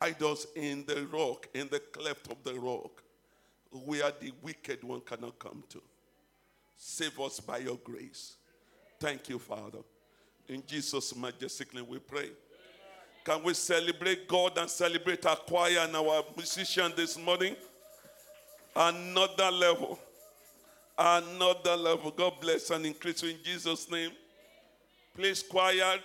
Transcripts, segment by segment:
hide us in the rock, in the cleft of the rock, where the wicked one cannot come to. Save us by your grace. Thank you, Father. In Jesus' majestic name we pray. Can we celebrate God and celebrate our choir and our musician this morning? Another level. Another level. God bless and increase you in Jesus' name. Please, choir,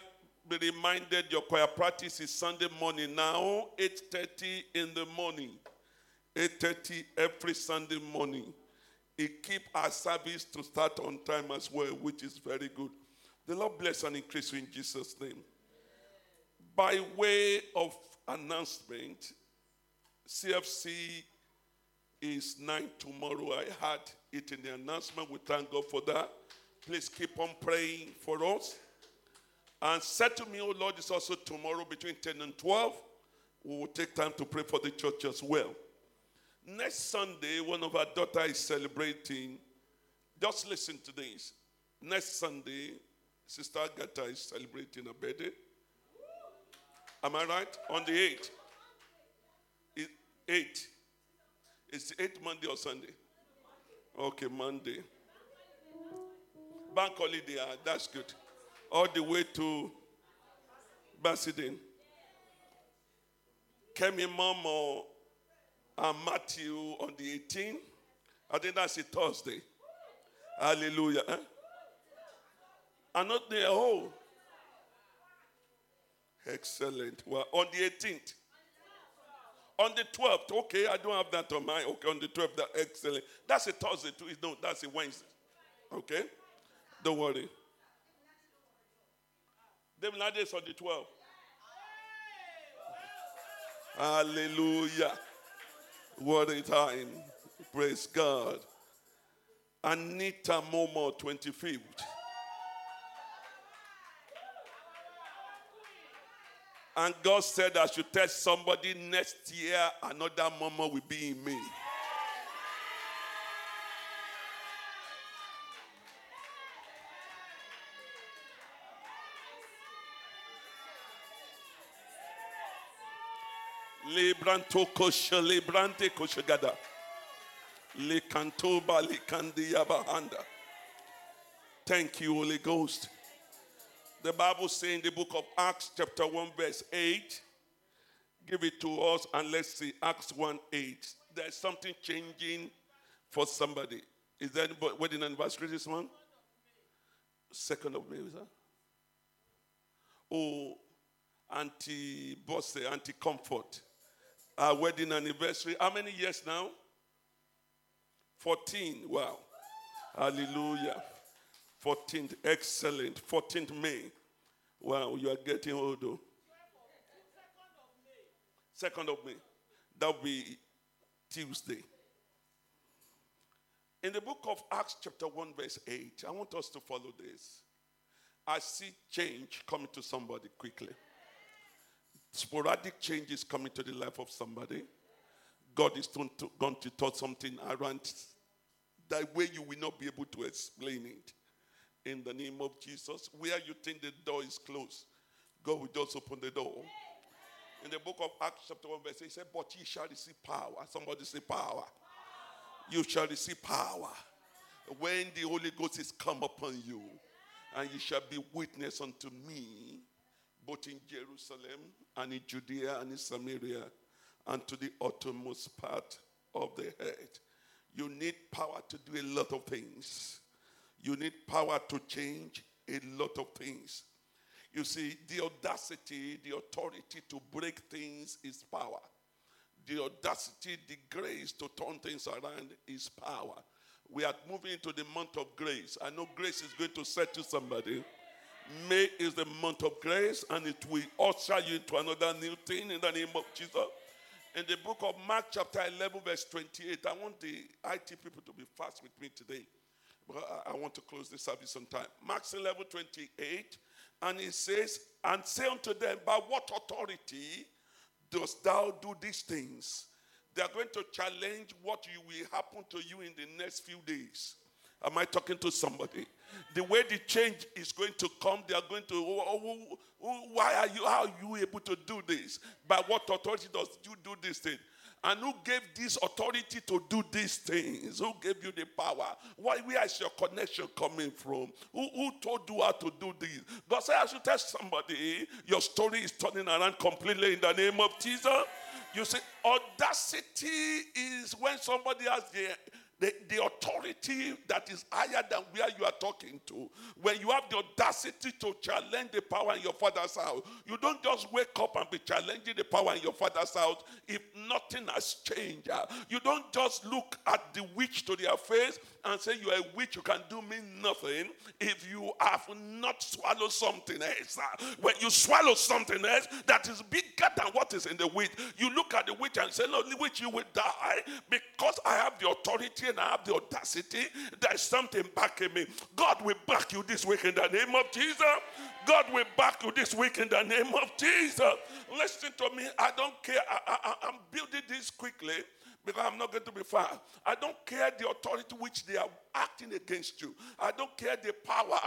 be reminded your choir practice is Sunday morning now, 8.30 in the morning. 8.30 every Sunday morning. It keep our service to start on time as well, which is very good. The Lord bless and increase you in Jesus' name. By way of announcement, CFC is 9 tomorrow. I had it in the announcement. We thank God for that. Please keep on praying for us. And said to me, Oh Lord, it's also tomorrow between 10 and 12. We will take time to pray for the church as well. Next Sunday, one of our daughters is celebrating. Just listen to this. Next Sunday, Sister Agatha is celebrating a birthday. Am I right? On the 8th. 8. It's eighth Monday or Sunday? Okay, Monday. Bank holiday, ah, that's good. All the way to Basildon. Kemi Momo and Matthew on the 18th. I think that's a Thursday. Hallelujah. Eh? And not there. Oh. Excellent. Well, on the 18th. On the 12th. Okay, I don't have that on my. Okay, on the 12th. That excellent. That's a Thursday too. No, that's a Wednesday. Okay? Don't worry. Them ladies on the 12. Hallelujah. What a time. Praise God. Anita Momo, 25th. And God said, I should tell somebody next year, another Momo will be in me. Libranto kosha librante koshagada. Likantoba likandiyabahanda. Thank you, Holy Ghost. The Bible says in the book of Acts, chapter 1, verse 8. Give it to us and let's see. Acts 1 8. There's something changing for somebody. Is there any wedding anniversary this one? Second of May, is that? Oh, anti-bosse, Auntie Comfort. Our wedding anniversary. How many years now? 14. Wow. Hallelujah. 14th. Excellent. 14th May. Wow, you are getting old older. 2nd of May. That'll be Tuesday. In the book of Acts, chapter 1, verse 8, I want us to follow this. I see change coming to somebody quickly. Sporadic changes coming to the life of somebody. God is going to, going to touch something around that way you will not be able to explain it. In the name of Jesus, where you think the door is closed, God will just open the door. In the book of Acts, chapter 1, verse 8, he said, But ye shall receive power. Somebody say power. You shall receive power when the Holy Ghost is come upon you, and you shall be witness unto me, both in Jerusalem and in Judea and in Samaria, and to the uttermost part of the earth. You need power to do a lot of things. You need power to change a lot of things. You see, the audacity, the authority to break things is power. The audacity, the grace to turn things around is power. We are moving into the month of grace. I know grace is going to set to somebody. May is the month of grace, and it will usher you into another new thing in the name of Jesus. In the book of Mark, chapter 11, verse 28, I want the IT people to be fast with me today. But I want to close the service on time. Mark 11, 28, and it says, And say unto them, By what authority dost thou do these things? They are going to challenge what will happen to you in the next few days. Am I talking to somebody? The way the change is going to come, they are going to, oh, oh, oh, oh, why are you, how are you able to do this? By what authority does you do this thing? And who gave this authority to do these things? Who gave you the power? Why, where is your connection coming from? Who, who told you how to do this? God said, I should tell somebody, your story is turning around completely in the name of Jesus. You see, audacity is when somebody has the the, the authority that is higher than where you are talking to, when you have the audacity to challenge the power in your father's house, you don't just wake up and be challenging the power in your father's house if nothing has changed. You don't just look at the witch to their face and say, You are a witch, you can do me nothing if you have not swallowed something else. When you swallow something else that is bigger than what is in the witch, you look at the witch and say, No, the witch, you will die because I have the authority and I have the audacity. There's something backing me. God will back you this week in the name of Jesus. God will back you this week in the name of Jesus. Listen to me. I don't care. I, I, I'm building this quickly because I'm not going to be far. I don't care the authority which they are acting against you. I don't care the power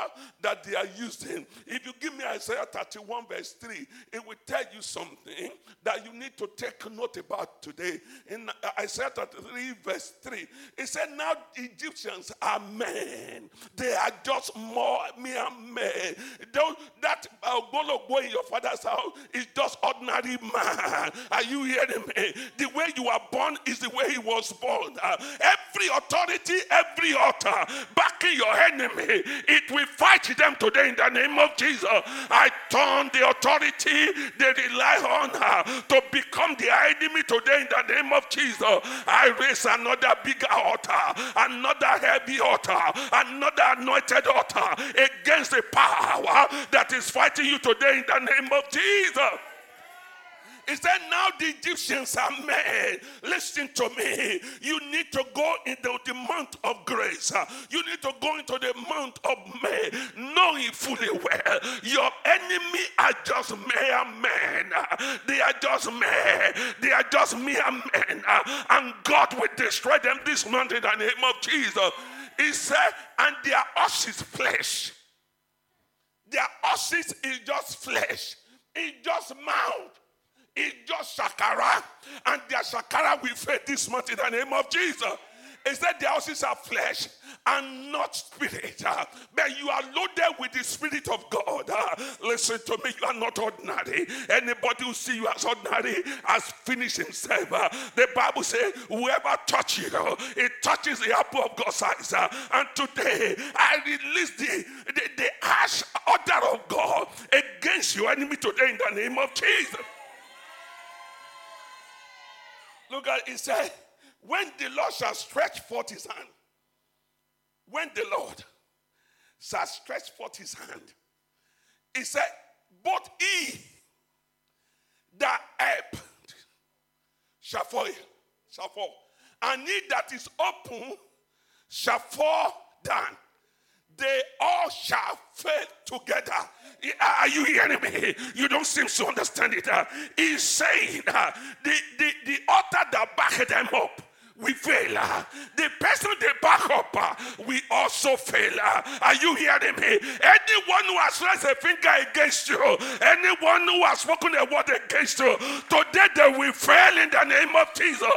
that they are using. If you give me Isaiah 31, verse 3, it will tell you something that you need to take note about today. In Isaiah 33, verse 3, it said, Now Egyptians are men. They are just more mere men. Don't, that uh, go in your father's house is just ordinary man. Are you hearing me? The way you are born is the way he was born. Uh, every authority, every altar backing your enemy, it will fight them today in the name of Jesus. I turn the authority they rely on uh, to become the enemy today in the name of Jesus. I raise another bigger altar, another heavy altar, another anointed altar against the power that is fighting you today in the name of Jesus. He said, Now the Egyptians are mad. Listen to me. You need to go into the month of grace. You need to go into the month of May, knowing fully well your enemy are just mere men. They are just men. They are just mere men. And God will destroy them this month in the name of Jesus. He said, and their horses flesh. Their horses is just flesh. It's just mouth. It's just shakara. And their shakara will fade this month in the name of Jesus. He said the houses are flesh and not spirit. Uh, but you are loaded with the spirit of God. Uh, listen to me, you are not ordinary. Anybody who see you as ordinary has finished himself. Uh, the Bible says, whoever touches you, it touches the apple of God's eyes. And today I release the, the, the ash order of God against your enemy today in the name of Jesus. Look at it said, when the Lord shall stretch forth his hand, when the Lord shall stretch forth his hand, he said, both he that help shall fall, shall fall, and he that is open shall fall down they all shall fail together. Are you hearing me? You don't seem to understand it. He's saying uh, the, the, the altar that backed them up we fail. The person they back up, we also fail. Are you hearing me? Anyone who has raised a finger against you, anyone who has spoken a word against you, today they will fail in the name of Jesus.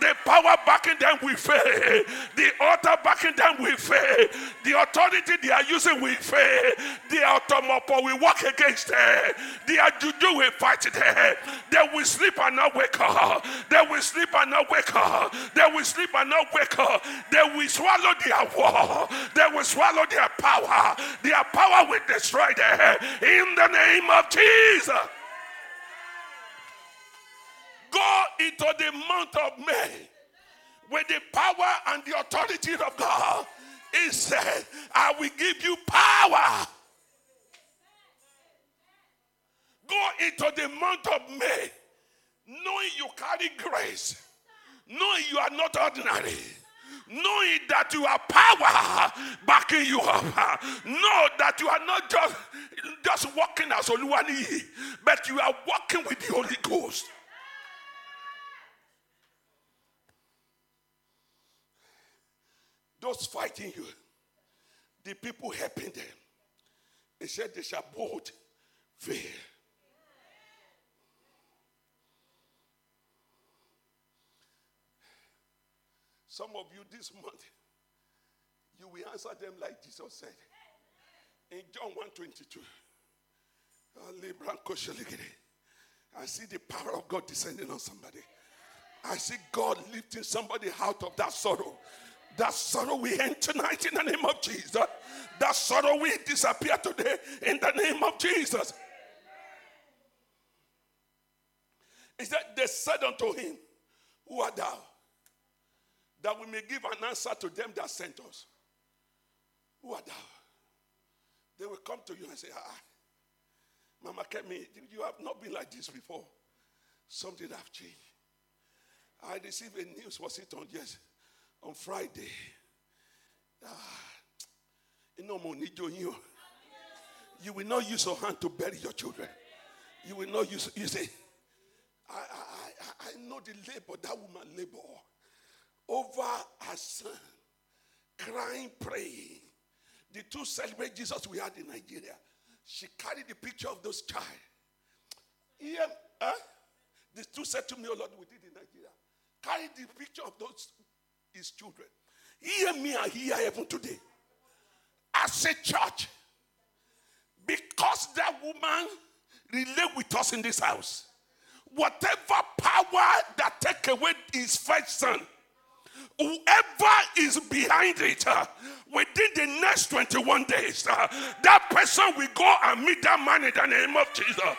The power backing them will fail. The altar backing them will fail. The authority they are using will fail. The automopo will work against them. The juju will fight them. They will sleep and not wake up. They will sleep and not wake up. They will sleep and not wake up. They will swallow their war. They will swallow their power. Their power will destroy them. In the name of Jesus. Go into the month of May with the power and the authority of God. He said, I will give you power. Go into the month of May knowing you carry grace knowing you are not ordinary knowing that you have power backing you up. Know that you are not just, just walking as Oluwani, but you are walking with the Holy Ghost. Those fighting you, the people helping them. they said they shall both fail. Some of you this month, you will answer them like Jesus said. In John 122, I see the power of God descending on somebody. I see God lifting somebody out of that sorrow. That sorrow we end tonight in the name of Jesus. That sorrow will disappear today in the name of Jesus. He said, They said unto him, Who art thou? That we may give an answer to them that sent us. Who art thou? They will come to you and say, Ah, Mama Kemi, you have not been like this before. Something have changed. I received a news, was it on yes, on Friday. Ah, you will not use your hand to bury your children. You will not use, you say, I, I, I know the labor that woman labor over her son, crying, praying. The two celebrate Jesus we had in Nigeria. She carried the picture of those child. Yeah, huh? The two said to me, Oh Lord, we did in Nigeria. Carry the picture of those his children. Hear me and hear heaven today. As a church, because that woman relate with us in this house, whatever power that take away his first son, whoever is behind it, uh, within the next 21 days, uh, that person will go and meet that man in the name of Jesus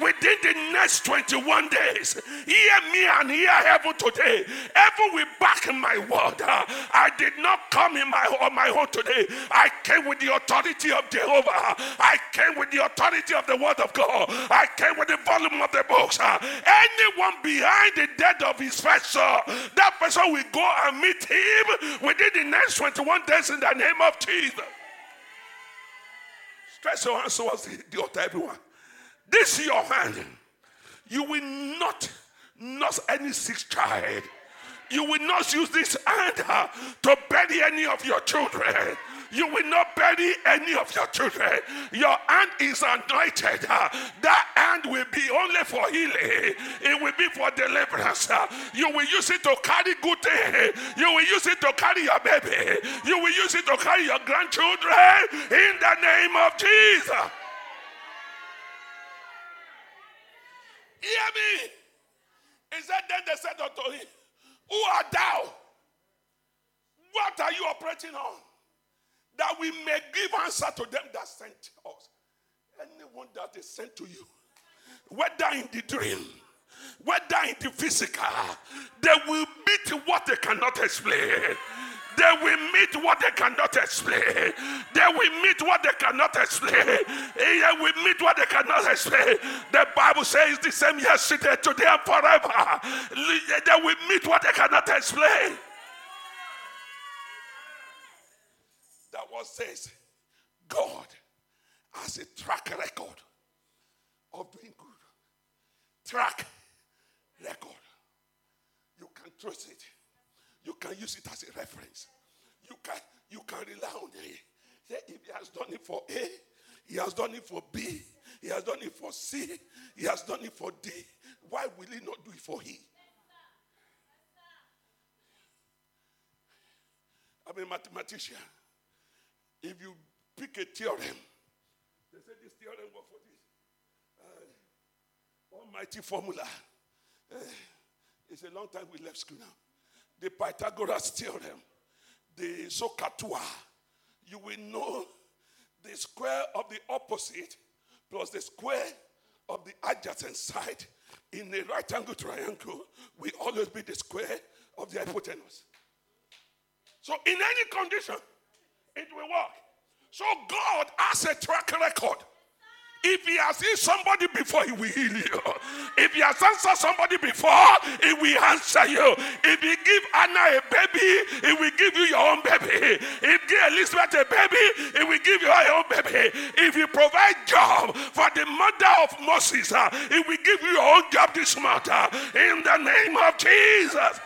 within the next 21 days. Hear me and hear heaven today. Heaven will back in my word. I did not come in my, on my own today. I came with the authority of Jehovah. I came with the authority of the word of God. I came with the volume of the books. Anyone behind the death of his son, that person will go and meet him within the next 21 days in the name of Jesus. Stretch your hands towards the, the altar, everyone. This is your hand. You will not nurse any sick child. You will not use this hand uh, to bury any of your children. You will not bury any of your children. Your hand is anointed. Uh, that hand will be only for healing. It will be for deliverance. Uh, you will use it to carry good thing. You will use it to carry your baby. You will use it to carry your grandchildren in the name of Jesus. Hear me. He said, Then they said unto him, Who art thou? What are you operating on? That we may give answer to them that sent us. Anyone that is sent to you, whether in the dream, whether in the physical, they will meet what they cannot explain. They will meet what they cannot explain. They will meet what they cannot explain. They will meet what they cannot explain. The Bible says the same yesterday, today, and forever. They will meet what they cannot explain. That what says God has a track record of doing good. Track record. You can trust it. You can use it as a reference. You can, you can rely on it. Say, if he has done it for A, he has done it for B, he has done it for C, he has done it for D. Why will he not do it for he? I'm a mathematician. If you pick a theorem, they say this theorem works for this. Uh, almighty formula. Uh, it's a long time we left school now the Pythagoras theorem, the SOHCAHTOA, you will know the square of the opposite plus the square of the adjacent side in a right angle triangle will always be the square of the hypotenuse. So, in any condition, it will work. So, God has a track record if he has healed somebody before, he will heal you. If he has answered somebody before, he will answer you. If he give Anna a baby, he will give you your own baby. If give Elizabeth a baby, he will give you your own baby. If he provide job for the mother of Moses, uh, he will give you your own job this month. Uh, in the name of Jesus.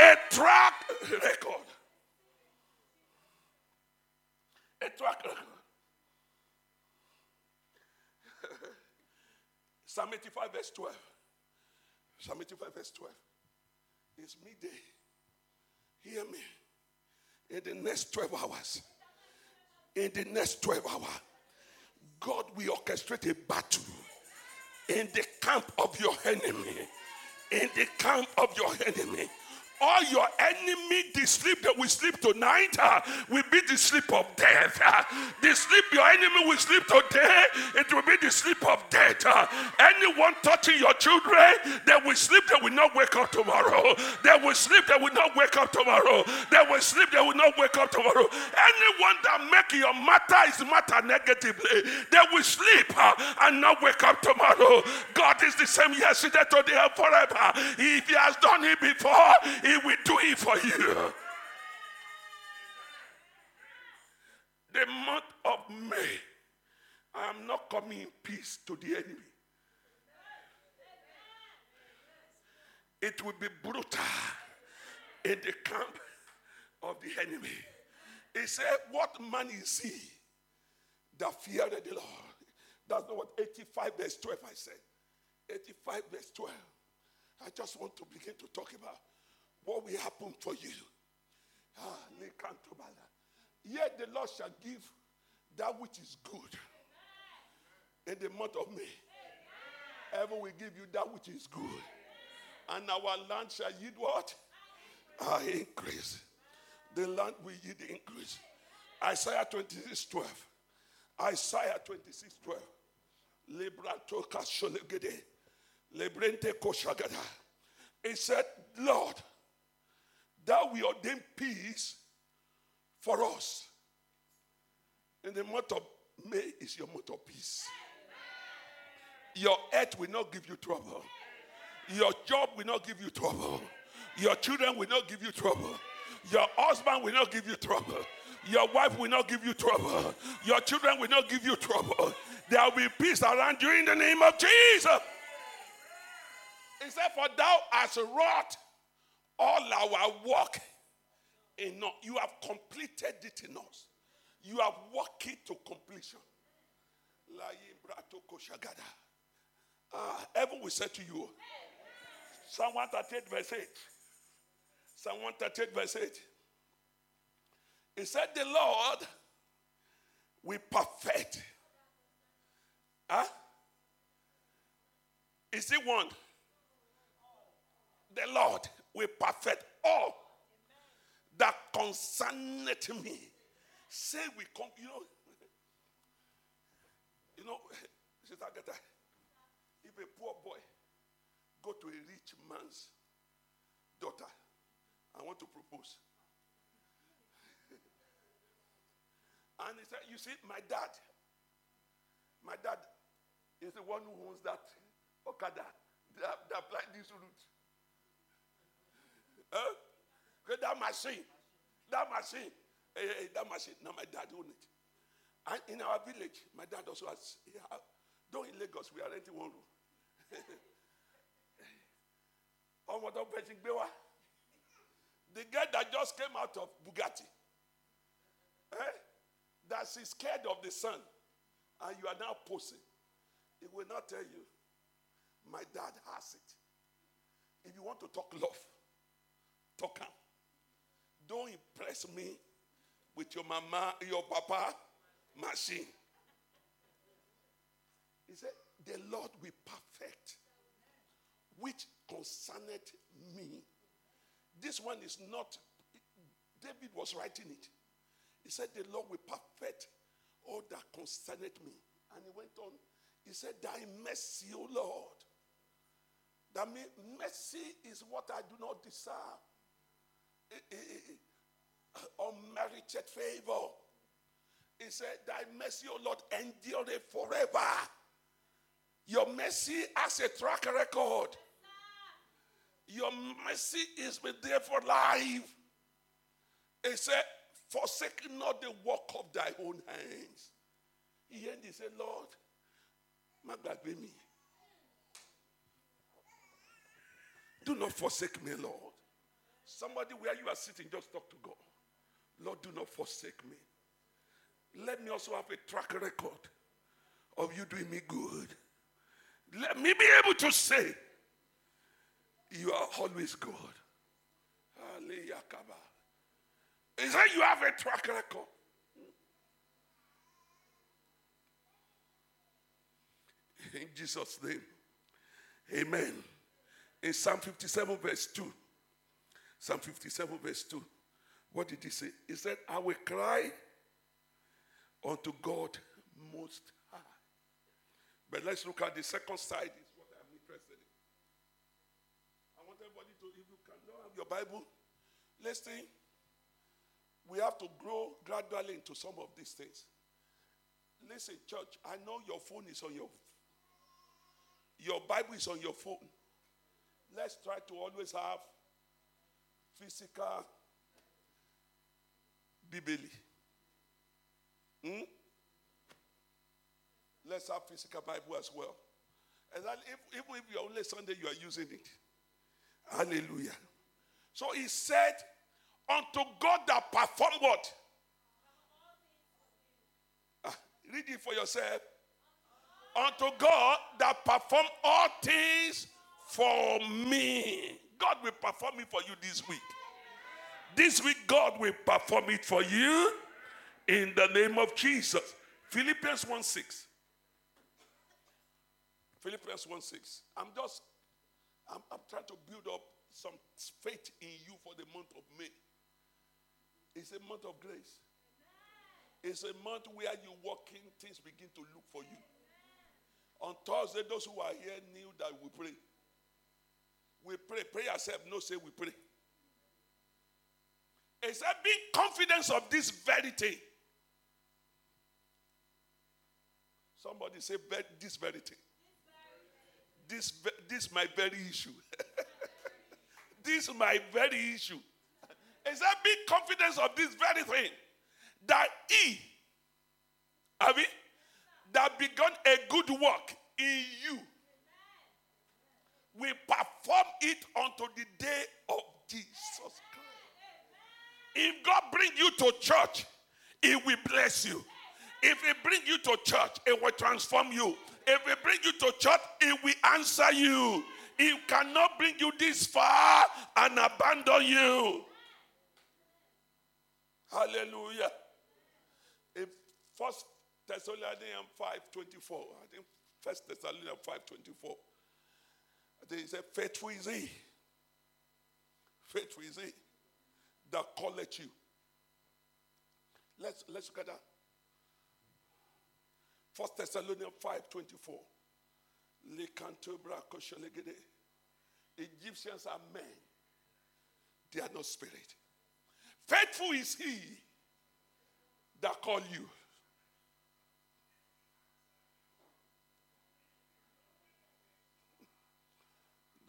A track record. A track record. Psalm 85, verse 12. Psalm 85, verse 12. It's midday. Hear me. In the next 12 hours, in the next 12 hours, God will orchestrate a battle in the camp of your enemy. In the camp of your enemy all your enemy, the sleep that we sleep tonight, uh, will be the sleep of death. Uh, the sleep your enemy will sleep today, it will be the sleep of death. Uh, anyone touching your children, they will sleep, they will not wake up tomorrow. They will sleep, they will not wake up tomorrow. They will sleep, they will not wake up tomorrow. Anyone that make your matter is matter negatively, they will sleep uh, and not wake up tomorrow. God is the same yesterday, today, and forever. If He has done it before, he will do it for you. The month of May, I am not coming in peace to the enemy. It will be brutal in the camp of the enemy. He said, What man is he that feared the Lord? That's not what 85 verse 12 I said. 85 verse 12. I just want to begin to talk about what will happen for you. Ah, Yet the Lord shall give that which is good in the month of May. Heaven will give you that which is good. And our land shall yield what? Ah, increase. The land will yield increase. Isaiah 26 12. Isaiah 26 12. Libranto kasholegede. Lebrente koshagada. He said, Lord, that we ordain peace for us. In the month of May is your month of peace. Your earth will not give you trouble. Your job will not give you trouble. Your children will not give you trouble. Your husband will not give you trouble. Your wife will not give you trouble. Your children will not give you trouble. There will be peace around you in the name of Jesus. Said, For thou hast wrought all our work in us. You have completed it in us. You have worked it to completion. Uh, heaven will say to you, Psalm 138, verse 8. Psalm 138, verse 8. He said, The Lord will perfect. Huh? Is he one? The Lord will perfect all that concerneth me. Say we come, you know, you know, Sister Agatha, if a poor boy go to a rich man's daughter, I want to propose. and he said, You see, my dad, my dad is the one who owns that Okada that, that applied this route. Huh? That machine, that machine, hey, hey, that machine. Now my dad own it. And in our village, my dad also has. Yeah, though in Lagos, we are renting one room. The guy that just came out of Bugatti, eh? that she's scared of the sun, and you are now posing. It will not tell you, my dad has it. If you want to talk love, Don't impress me with your mama, your papa machine. He said, The Lord will perfect which concerneth me. This one is not, David was writing it. He said, The Lord will perfect all that concerneth me. And he went on, he said, Thy mercy, O Lord. That mercy is what I do not deserve unmerited favor. He said, Thy mercy, O Lord, endure forever. Your mercy has a track record. Your mercy is with there for life. He said, Forsake not the work of thy own hands. He ended, he said, Lord, my God, be me. Do not forsake me, Lord. Somebody where you are sitting, just talk to God. Lord, do not forsake me. Let me also have a track record of you doing me good. Let me be able to say, You are always good. Is that You have a track record. In Jesus' name. Amen. In Psalm 57, verse 2. Psalm 57, verse 2. What did he say? He said, I will cry unto God most high. But let's look at the second side, is what I'm interested in. I want everybody to, if you can don't have your Bible, listen. We have to grow gradually into some of these things. Listen, church, I know your phone is on your your Bible is on your phone. Let's try to always have physical Bible. Hmm? Let's have physical Bible as well. And then if, even if you're only Sunday, you are using it. Hallelujah. So he said, unto God that perform what? Ah, read it for yourself. Unto God that perform all things for me. God will perform it for you this week. This week, God will perform it for you in the name of Jesus. Philippians 1 6. Philippians 1 6. I'm just, I'm, I'm trying to build up some faith in you for the month of May. It's a month of grace. It's a month where you walk in, things begin to look for you. On Thursday, those who are here knew that we pray. We pray. Pray yourself, no say we pray. It's a big confidence of this very thing. Somebody say this very thing. This, this my very issue. this my very issue. It's a big confidence of this very thing that he, I mean, that begun a good work in you will perform it unto the day of Jesus Christ. If God bring you to church, He will bless you. If He bring you to church, it will transform you. If He bring you to church, He will answer you. He cannot bring you this far and abandon you. Hallelujah. First Thessalonians 5:24, I think First Thessalonians 5:24. He said, Faithful is he. Faithful is he that calleth you. Let's let's look at that. First Thessalonians 5:24. Egyptians are men, they are not spirit. Faithful is he that call you.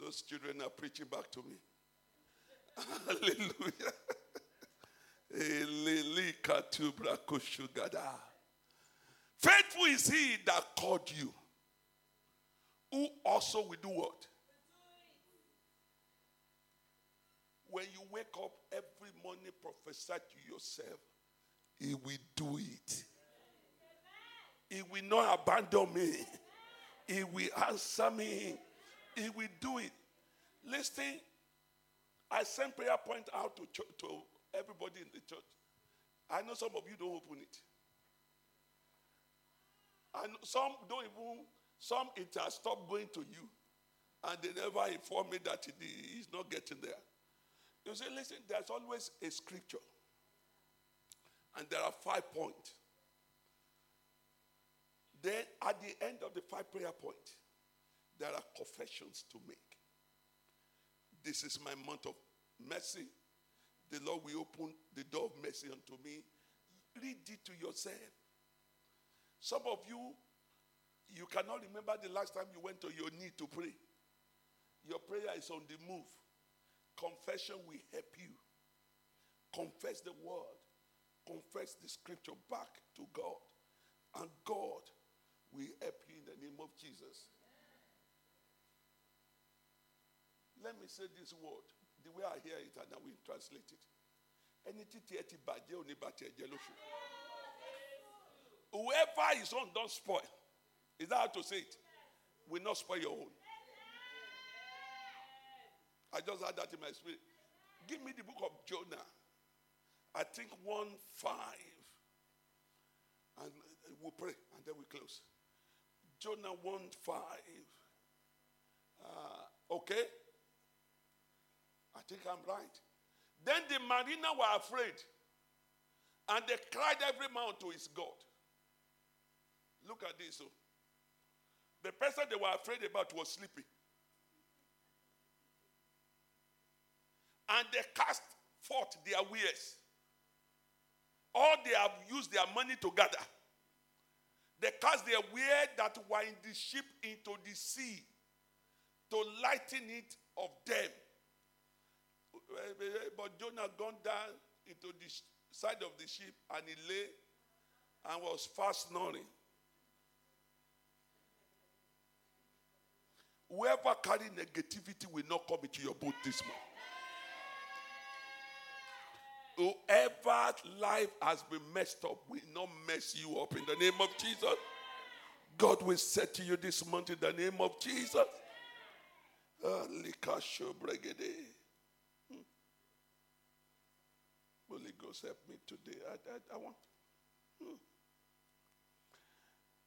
Those children are preaching back to me. Hallelujah. Faithful is he that called you, who also will do what? When you wake up every morning, prophesy to yourself, He will do it. He will not abandon me. He will answer me. He will do it. Listen, I send prayer point out to, ch- to everybody in the church. I know some of you don't open it. And some don't even, some it has stopped going to you. And they never inform me that it is not getting there. You say, listen, there's always a scripture. And there are five points. Then at the end of the five prayer points, there are confessions to make. This is my month of mercy. The Lord will open the door of mercy unto me. Read it to yourself. Some of you, you cannot remember the last time you went to your knee to pray. Your prayer is on the move. Confession will help you. Confess the word. Confess the scripture back to God. And God will help you in the name of Jesus. Let me say this word the way I hear it and I will translate it. Bàjẹ́. Whoever is on, don't spoil. Is that how to say it? Will not spoil your own. I just had that in my spirit. Give me the book of Jonah. I think 1 5. And we'll pray and then we close. Jonah 1 5. Uh, okay? I think I'm right. Then the marina were afraid and they cried every man to his God. Look at this. So. Oh. The person they were afraid about was sleeping. And they cast forth their wares. All they have used their money to gather. They cast their ware that were in the ship into the sea to lighten it of them. But Jonah gone down into the side of the ship and he lay and was fast snoring. Whoever carry negativity will not come into your boat this morning. Whoever life has been messed up will not mess you up in the name of Jesus. God will say to you this month in the name of Jesus. Ah, hmm. Holy Ghost, help me today. I, I, I want. Hmm.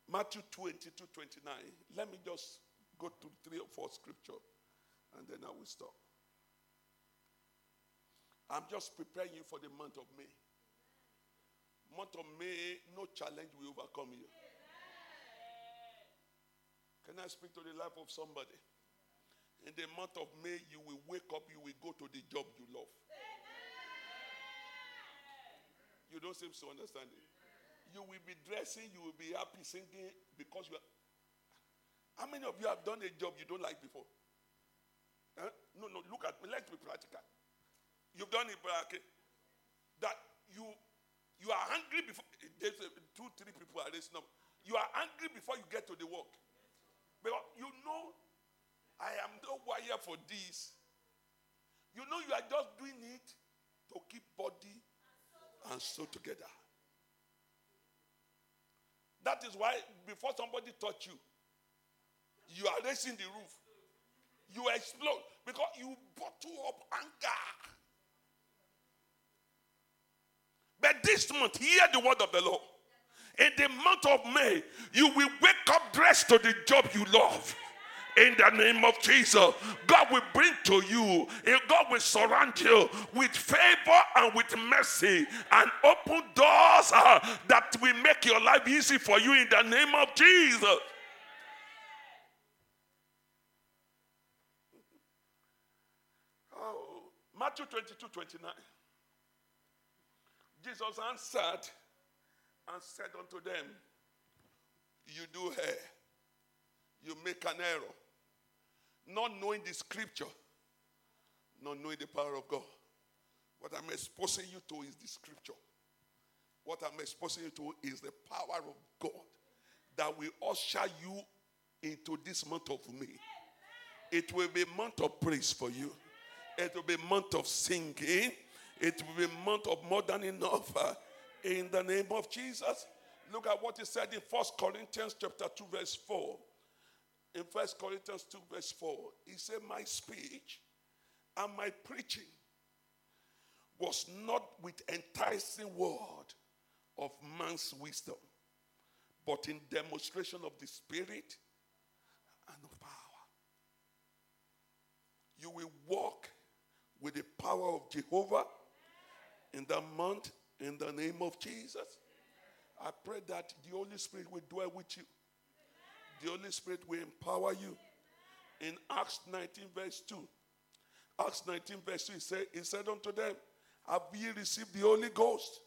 Matthew 22 29. Let me just go to three or four scripture and then I will stop. I'm just preparing you for the month of May. Month of May, no challenge will overcome you. Can I speak to the life of somebody? In the month of May, you will wake up, you will go to the job you love. You don't seem to understand it. You will be dressing, you will be happy singing because you are. How many of you have done a job you don't like before? Huh? No, no, look at me. Let's be practical. You've done it, okay? That you you are hungry before eh, there's two, three people are raising up. You are angry before you get to the work. Because you know I am not wire for this. You know you are just doing it to keep body and sew together. That is why before somebody touch you, you are raising the roof. You explode because you bottle up anger. But this month, hear the word of the Lord. In the month of May, you will wake up dressed to the job you love. In the name of Jesus, God will bring to you, God will surround you with favor and with mercy and open doors uh, that will make your life easy for you in the name of Jesus. Oh, Matthew 22 29. Jesus answered and said unto them, You do err, you make an error, not knowing the scripture, not knowing the power of God. What I'm exposing you to is the scripture. What I'm exposing you to is the power of God that will usher you into this month of May. It will be a month of praise for you. It will be a month of singing. It will be a month of more than enough uh, in the name of Jesus. Look at what he said in First Corinthians chapter 2, verse 4. In First Corinthians 2, verse 4, he said, My speech and my preaching was not with enticing word of man's wisdom, but in demonstration of the Spirit and of power. You will walk with the power of Jehovah in the month in the name of Jesus. I pray that the Holy Spirit will dwell with you. The Holy Spirit will empower you. In Acts 19, verse 2, Acts 19, verse 2, he said, he said unto them, Have ye received the Holy Ghost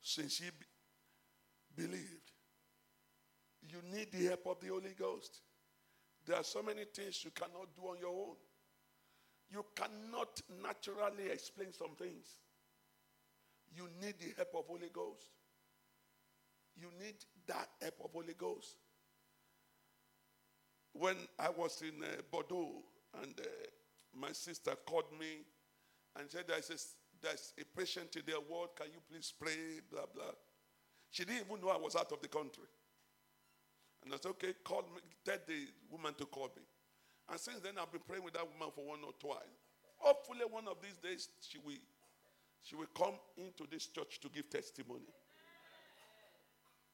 since ye be- believed? You need the help of the Holy Ghost. There are so many things you cannot do on your own. You cannot naturally explain some things. You need the help of Holy Ghost. You need that help of Holy Ghost. When I was in uh, Bordeaux and uh, my sister called me and said, there's a, there's a patient in their ward, can you please pray, blah, blah. She didn't even know I was out of the country. And I said, okay, call me, tell the woman to call me. And since then, I've been praying with that woman for one or twice. Hopefully, one of these days, she will, she will come into this church to give testimony.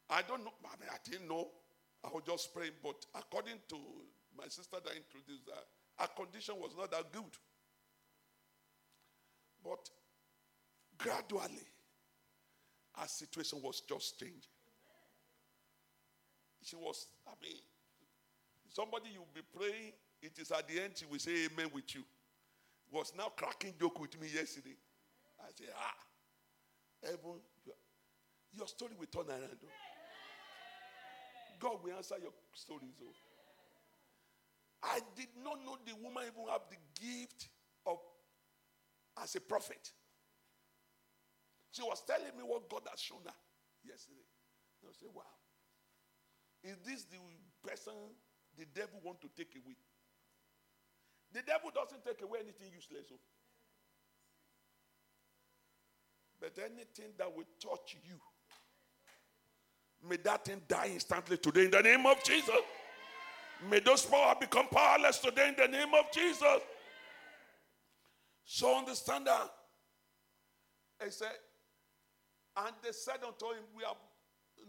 I don't know. I mean, I didn't know. I was just praying. But according to my sister that introduced her, her condition was not that good. But gradually, her situation was just changing. She was, I mean, somebody you'll be praying, it is at the end she will say amen with you. Was now cracking joke with me yesterday. I say, ah, Evan, your story will turn around. God will answer your stories. Oh. I did not know the woman even have the gift of as a prophet. She was telling me what God has shown her yesterday. I say, wow. Is this the person the devil want to take away? The devil doesn't take away anything useless. Oh. But anything that will touch you, may that thing die instantly today in the name of Jesus. May those power become powerless today in the name of Jesus. So understand that. He said, and they said unto him, We have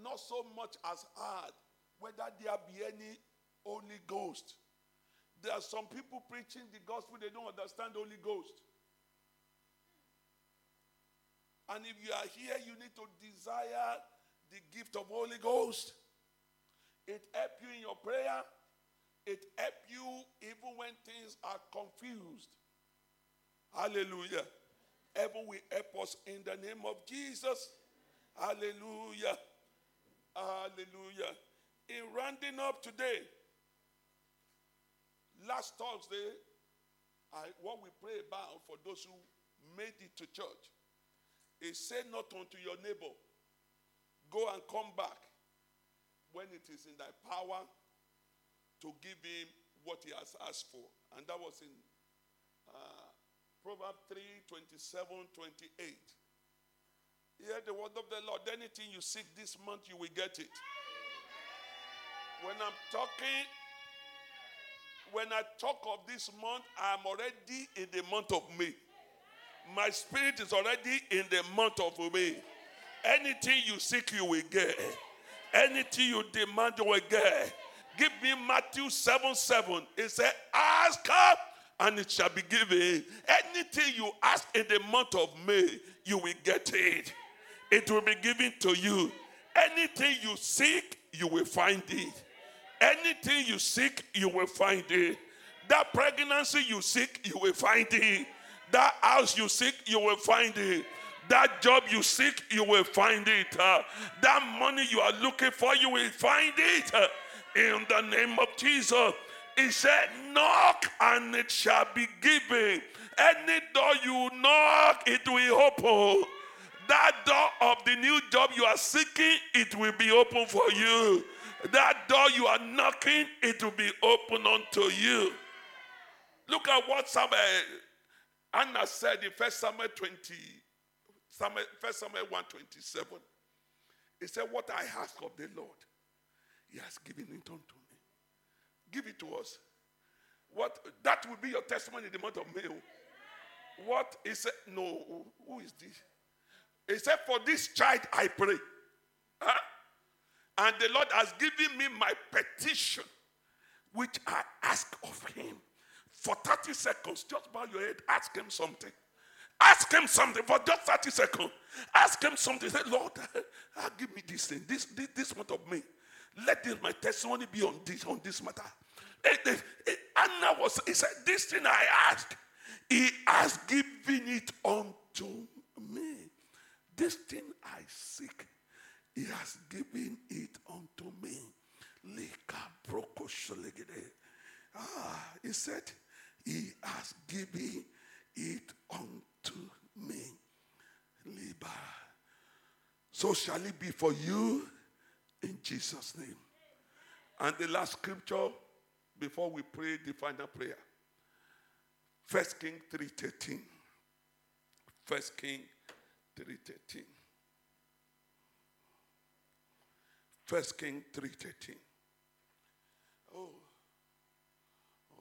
not so much as heard whether there be any Holy Ghost. There are some people preaching the gospel, they don't understand the Holy Ghost. And if you are here, you need to desire the gift of Holy Ghost. It help you in your prayer. It help you even when things are confused. Hallelujah. Heaven will help us in the name of Jesus. Hallelujah. Hallelujah. In rounding up today, last Thursday, I, what we pray about for those who made it to church is say not unto your neighbor, go and come back when it is in thy power to give him what he has asked for. And that was in uh, Proverbs 3 27, 28. Hear the word of the Lord. Anything you seek this month, you will get it. When I'm talking, when I talk of this month, I'm already in the month of May. My spirit is already in the month of May. Anything you seek, you will get. Anything you demand, you will get. Give me Matthew 7 7. It said, Ask up and it shall be given. Anything you ask in the month of May, you will get it. It will be given to you. Anything you seek, you will find it. Anything you seek, you will find it. That pregnancy you seek, you will find it. That house you seek, you will find it. That job you seek, you will find it. Uh, that money you are looking for, you will find it. Uh, in the name of Jesus. He said, Knock and it shall be given. Any door you knock, it will open. That door of the new job you are seeking, it will be open for you. That door you are knocking, it will be open unto you. Look at what Samuel, Anna said in 1 Samuel 20, Samuel, 1 Samuel 127. He said, What I ask of the Lord, He has given it unto me. Give it to us. What that will be your testimony in the month of May. Oh. What he said, no, who is this? He said, For this child I pray. Huh? And the Lord has given me my petition, which I ask of him. For 30 seconds, just bow your head, ask him something. Ask him something for just 30 seconds. Ask him something. Say, Lord, uh, give me this thing, this, this, this month of me. Let this, my testimony be on this, on this matter. It, it, it, Anna was, he said, This thing I asked, he has given it unto me. This thing I seek, he has given it unto me. Ah, he said, He has given it unto me. Liba. So shall it be for you in Jesus' name. And the last scripture before we pray the final prayer. First King 3:13. First King 3:13. First King 3.13. Oh,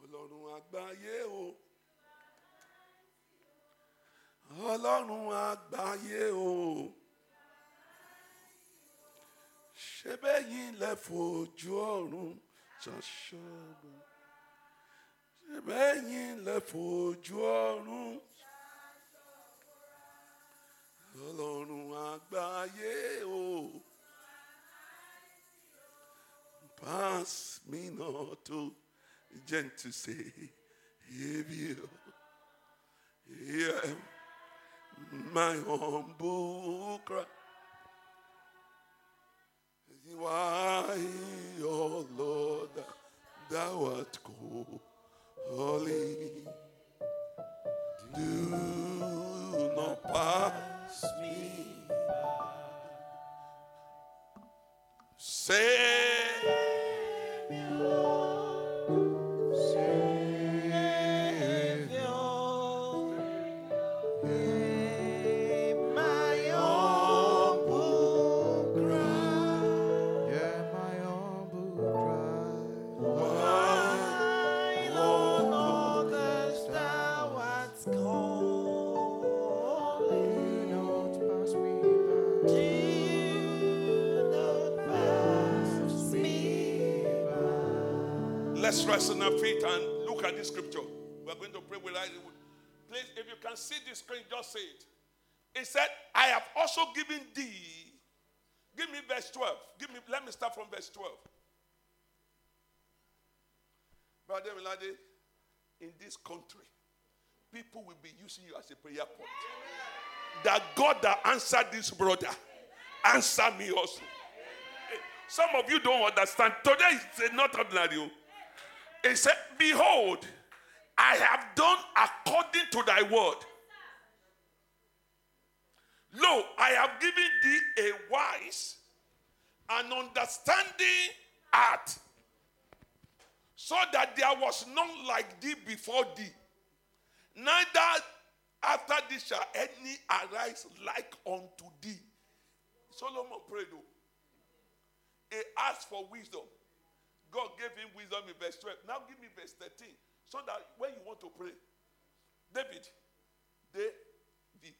Ọlọ́run àgbáyé o. Ọlọ́run àgbáyé o. Ṣé bẹ́yìn lẹ fojú ọ̀run ṣaṣọ́gbọ̀n? Ṣé bẹ́yìn lẹ fojú ọ̀run? Ọlọ́run àgbáyé o. Pass me not to gentle Savior. Hear my humble cry. Why, oh Lord, thou art holy. Do not pass me. Say, Let's rise on our feet and look at this scripture. We're going to pray with us. Please, if you can see the screen, just say it. It said, I have also given thee. Give me verse 12. Give me, let me start from verse 12. Brother Milade, in this country, people will be using you as a prayer point. That God that answered this brother, answer me also. Some of you don't understand. Today is not ordinary. Oh. He said, Behold, I have done according to thy word. Lo, I have given thee a wise and understanding heart, so that there was none like thee before thee. Neither after thee shall any arise like unto thee. Solomon prayed, though. He asked for wisdom. God gave him wisdom in verse 12. Now give me verse 13. So that when you want to pray, David, David,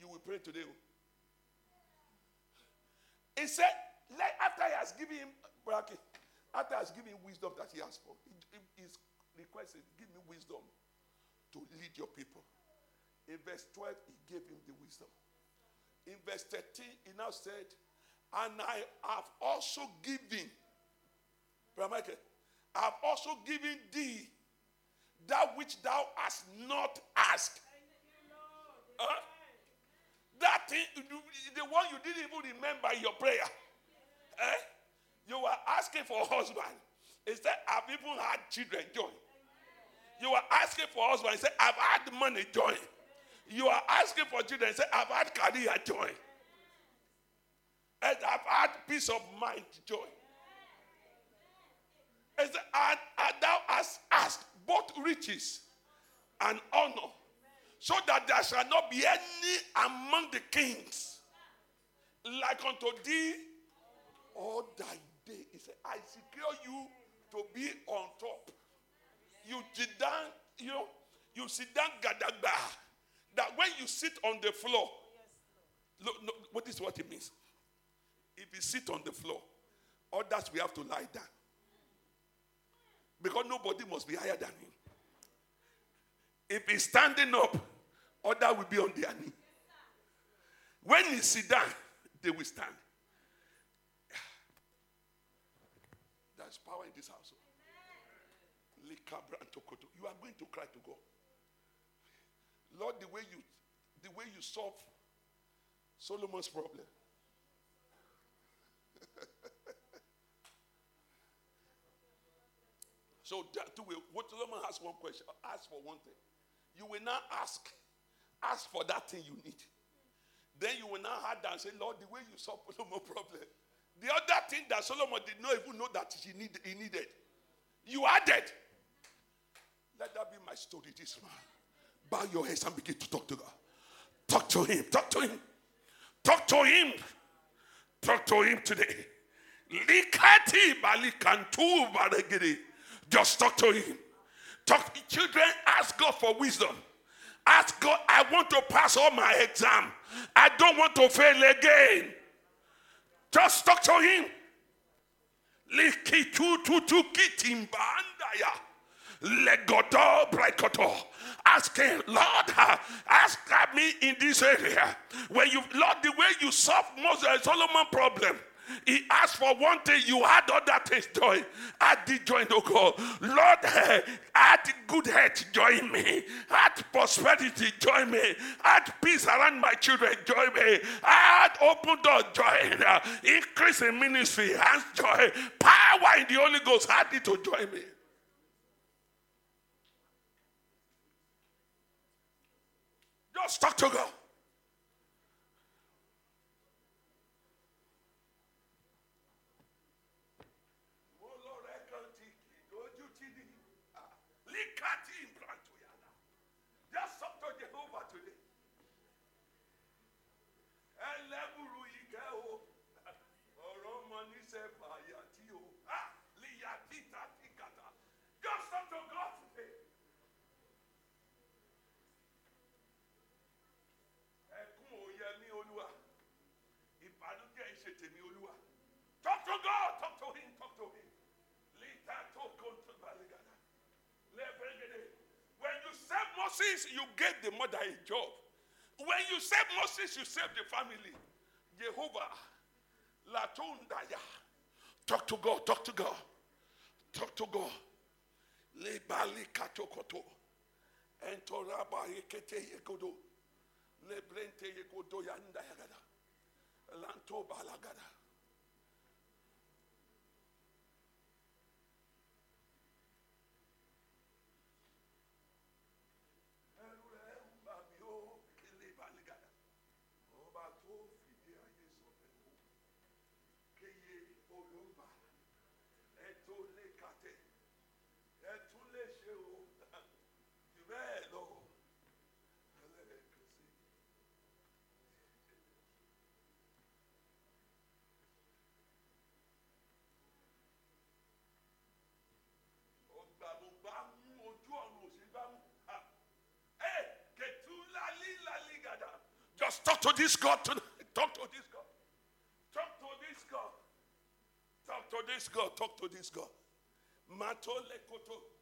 you will pray today. oh. He said, let, after he has given him, after he has given him wisdom that he asked for, he- he's requested, give me wisdom to lead your people. In verse 12, he gave him the wisdom. In verse 13, he now said, And I have also given, Brother Michael, I have also given thee that which thou hast not asked. Huh? That thing, the one you didn't even remember in your prayer. Eh? You were asking for a husband. He said, I've even had children join. You were asking for a husband. He said, I've had money join. You are asking for children. He said, I've had career join. And I've had peace of mind joy. And, thou hast asked both riches and honor, so that there shall not be any among the kings like unto thee all thy day. He said, I secure you to be on top. You sit down, you know, you sit down gadagba. That when you sit on the floor, look, what is what it means? If you sit on the floor, others will have to lie down. Because nobody must be higher than him. If he's standing up, others will be on their knee. When he sit down, they will stand. There's power in this house. You are going to cry to God. Lord, the way you the way you solve Solomon's problem. So that will what Solomon has one question. Ask for one thing. You will now ask. Ask for that thing you need. Then you will now have and say, Lord, the way you solve Solomon's problem. The other thing that Solomon did not even know that he, he needed. You added. Let that be my story this man. Bow your heads and begin to talk to God. Talk to him. Talk to him. Talk to him. Talk to him today. Likati balikantu baregede. Just talk to him. Talk, to children, ask God for wisdom. Ask God, I want to pass all my exam. I don't want to fail again. Just talk to him. Ask him, Lord, ask me in this area. When you, Lord, the way you solve Moses Solomon problem. He asked for one thing, you had other things, joy. Add the joy, no oh God. Lord, add good health, join me. Add prosperity, join me. Add peace around my children, join me. Add open door, join. Increase in ministry, and joy. Power in the Holy Ghost, add it to join me. Just talk to God. Just talk to Jehovah today. Ẹlẹ́bùrú ìkẹ́ o, ọ̀rọ̀ ọmọ níṣẹ́ fàyà tí o, ah, líyà títà tìkàtà. Just talk to God today. ẹkún òye ní olúwa ìbànújẹ́ ìṣe tèmi olúwa. Talk to God talk to him talk to him. Lita tó kóńtó balẹ̀gàdà lẹ́ẹ̀bẹ̀rẹ̀gẹ̀dẹ̀ when you save Moses you get the mother a job. When you save Moses you save the family. Jehovah latundaya talk to God talk to God. Talk to God. Lebali katokoto entoraba yekete yekodo. Lebrente yekodo yanda yagada lanto balagada talk to this God tonight. Talk to this God. Talk to this God. Talk to this God. Talk to this God. Mato lekoto.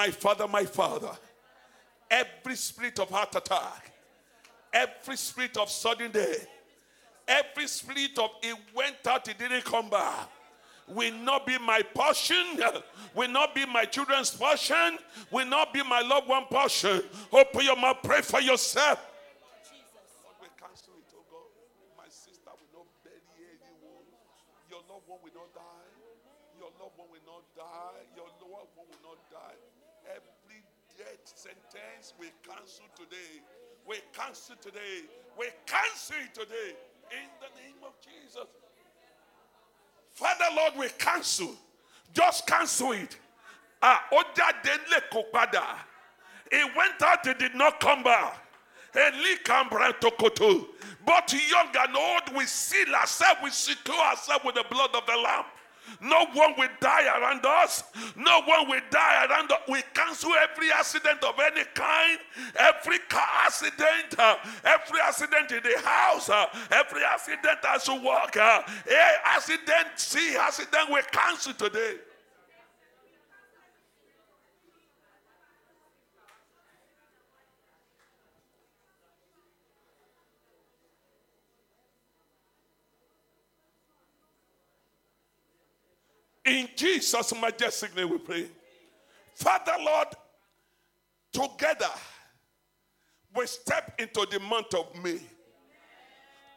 My Father, my Father, every spirit of heart attack, every spirit of sudden death, every spirit of it went out, it didn't come back, will not be my portion, will not be my children's portion, will not be my loved one portion. Open your mouth, pray for yourself. Your loved one will not die. Your loved one will not die. Every death sentence we cancel today. We cancel today. We cancel today. In the name of Jesus. Father Lord, we cancel. Just cancel it. Ah, Oja Denle Kopada. It went out, it did not come back. But young and old, we seal ourselves, we secure ourselves with the blood of the Lamb. No one will die around us. No one will die around us. We cancel every accident of any kind, every car accident, uh, every accident in the house, uh, every accident as you walk, uh, eh, accident, see accident, we cancel today. In Jesus' majestic name we pray. Father Lord, together we step into the month of May.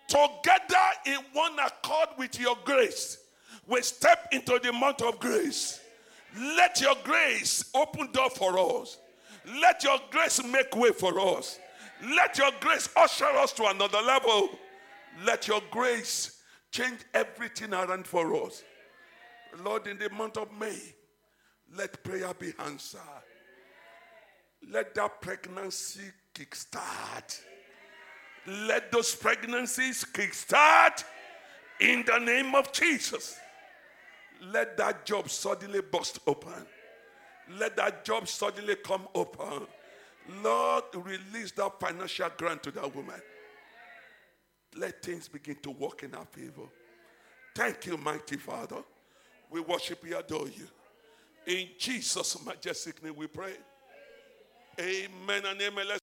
Together in one accord with your grace, we step into the month of grace. Let your grace open door for us. Let your grace make way for us. Let your grace usher us to another level. Let your grace change everything around for us. Lord, in the month of May, let prayer be answered. Let that pregnancy kickstart. Let those pregnancies kickstart in the name of Jesus. Let that job suddenly bust open. Let that job suddenly come open. Lord, release that financial grant to that woman. Let things begin to work in our favor. Thank you, mighty Father. We worship you, adore you. In Jesus' majestic name we pray. Amen and amen. Let's